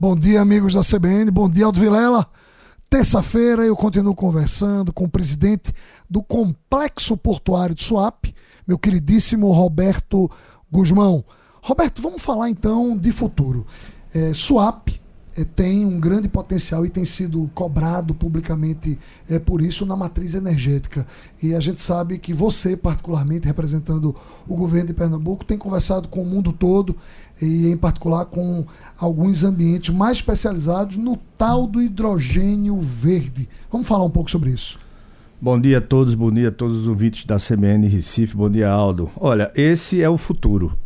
Bom dia, amigos da CBN. Bom dia, Aldo Vilela. Terça-feira eu continuo conversando com o presidente do Complexo Portuário de Suape, meu queridíssimo Roberto Guzmão. Roberto, vamos falar então de futuro. É, Suape é, tem um grande potencial e tem sido cobrado publicamente é, por isso na matriz energética. E a gente sabe que você, particularmente representando o governo de Pernambuco, tem conversado com o mundo todo e em particular com alguns ambientes mais especializados no tal do hidrogênio verde. Vamos falar um pouco sobre isso. Bom dia a todos, bom dia a todos os ouvintes da CBN Recife, bom dia Aldo. Olha, esse é o futuro.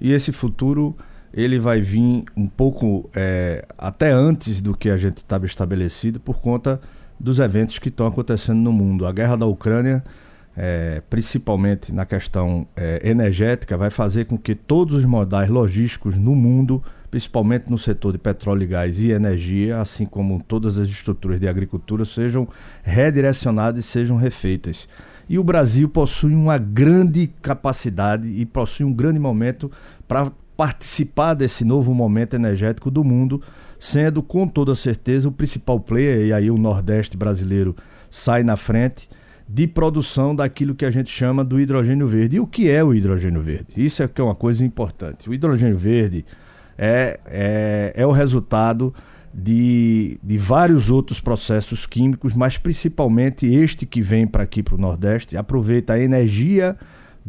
E esse futuro ele vai vir um pouco é, até antes do que a gente estava estabelecido por conta dos eventos que estão acontecendo no mundo. A guerra da Ucrânia, é, principalmente na questão é, energética, vai fazer com que todos os modais logísticos no mundo, principalmente no setor de petróleo, gás e energia, assim como todas as estruturas de agricultura, sejam redirecionadas e sejam refeitas. E o Brasil possui uma grande capacidade e possui um grande momento para participar desse novo momento energético do mundo, sendo com toda certeza o principal player, e aí o Nordeste brasileiro sai na frente, de produção daquilo que a gente chama do hidrogênio verde. E o que é o hidrogênio verde? Isso é que é uma coisa importante. O hidrogênio verde é, é, é o resultado de, de vários outros processos químicos, mas principalmente este que vem para aqui para o Nordeste, aproveita a energia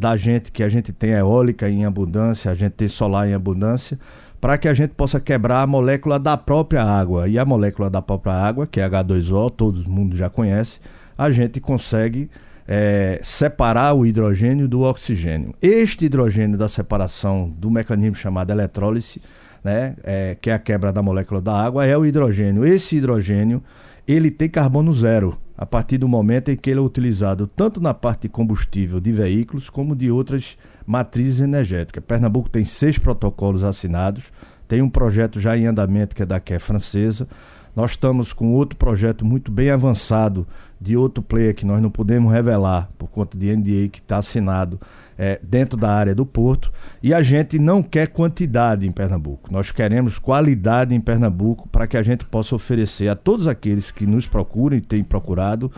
da gente, que a gente tem eólica em abundância, a gente tem solar em abundância, para que a gente possa quebrar a molécula da própria água. E a molécula da própria água, que é H2O, todo mundo já conhece, a gente consegue é, separar o hidrogênio do oxigênio. Este hidrogênio da separação do mecanismo chamado eletrólise, né, é, que é a quebra da molécula da água, é o hidrogênio. Esse hidrogênio ele tem carbono zero a partir do momento em que ele é utilizado tanto na parte de combustível de veículos como de outras matrizes energéticas. Pernambuco tem seis protocolos assinados, tem um projeto já em andamento que é da QE francesa. Nós estamos com outro projeto muito bem avançado de outro player que nós não podemos revelar por conta de NDA que está assinado é, dentro da área do porto. E a gente não quer quantidade em Pernambuco. Nós queremos qualidade em Pernambuco para que a gente possa oferecer a todos aqueles que nos procuram e têm procurado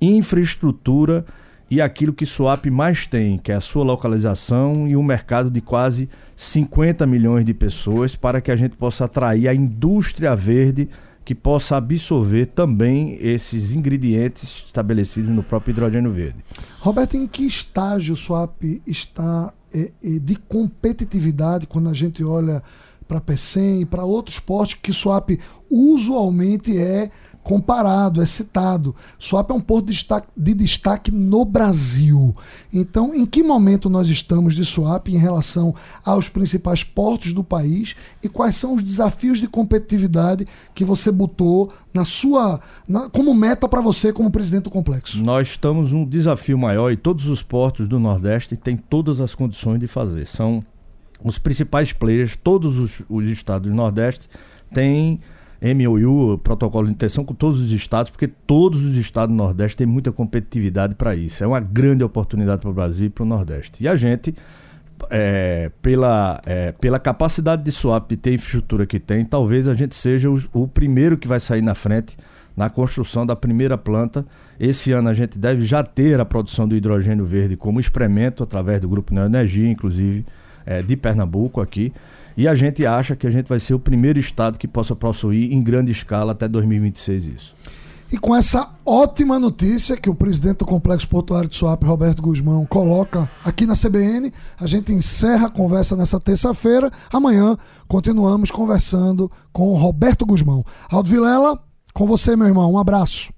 infraestrutura e aquilo que Suape mais tem, que é a sua localização e um mercado de quase 50 milhões de pessoas para que a gente possa atrair a indústria verde que possa absorver também esses ingredientes estabelecidos no próprio hidrogênio verde. Roberto, em que estágio o swap está é, é, de competitividade quando a gente olha para PECEM e para outros portos que swap usualmente é comparado, é citado. Swap é um porto de destaque, de destaque, no Brasil. Então, em que momento nós estamos de Swap em relação aos principais portos do país e quais são os desafios de competitividade que você botou na sua na, como meta para você como presidente do complexo? Nós estamos um desafio maior e todos os portos do Nordeste têm todas as condições de fazer. São os principais players, todos os, os estados do Nordeste têm MOU, protocolo de intenção com todos os estados, porque todos os estados do Nordeste têm muita competitividade para isso. É uma grande oportunidade para o Brasil e para o Nordeste. E a gente, é, pela, é, pela capacidade de swap de ter infraestrutura que tem, talvez a gente seja o, o primeiro que vai sair na frente na construção da primeira planta. Esse ano a gente deve já ter a produção do hidrogênio verde como experimento através do Grupo Neoenergia, inclusive é, de Pernambuco aqui. E a gente acha que a gente vai ser o primeiro estado que possa possuir em grande escala até 2026 isso. E com essa ótima notícia que o presidente do Complexo Portuário de Suape, Roberto Guzmão, coloca aqui na CBN, a gente encerra a conversa nessa terça-feira. Amanhã continuamos conversando com Roberto Guzmão. Aldo Vilela, com você, meu irmão. Um abraço.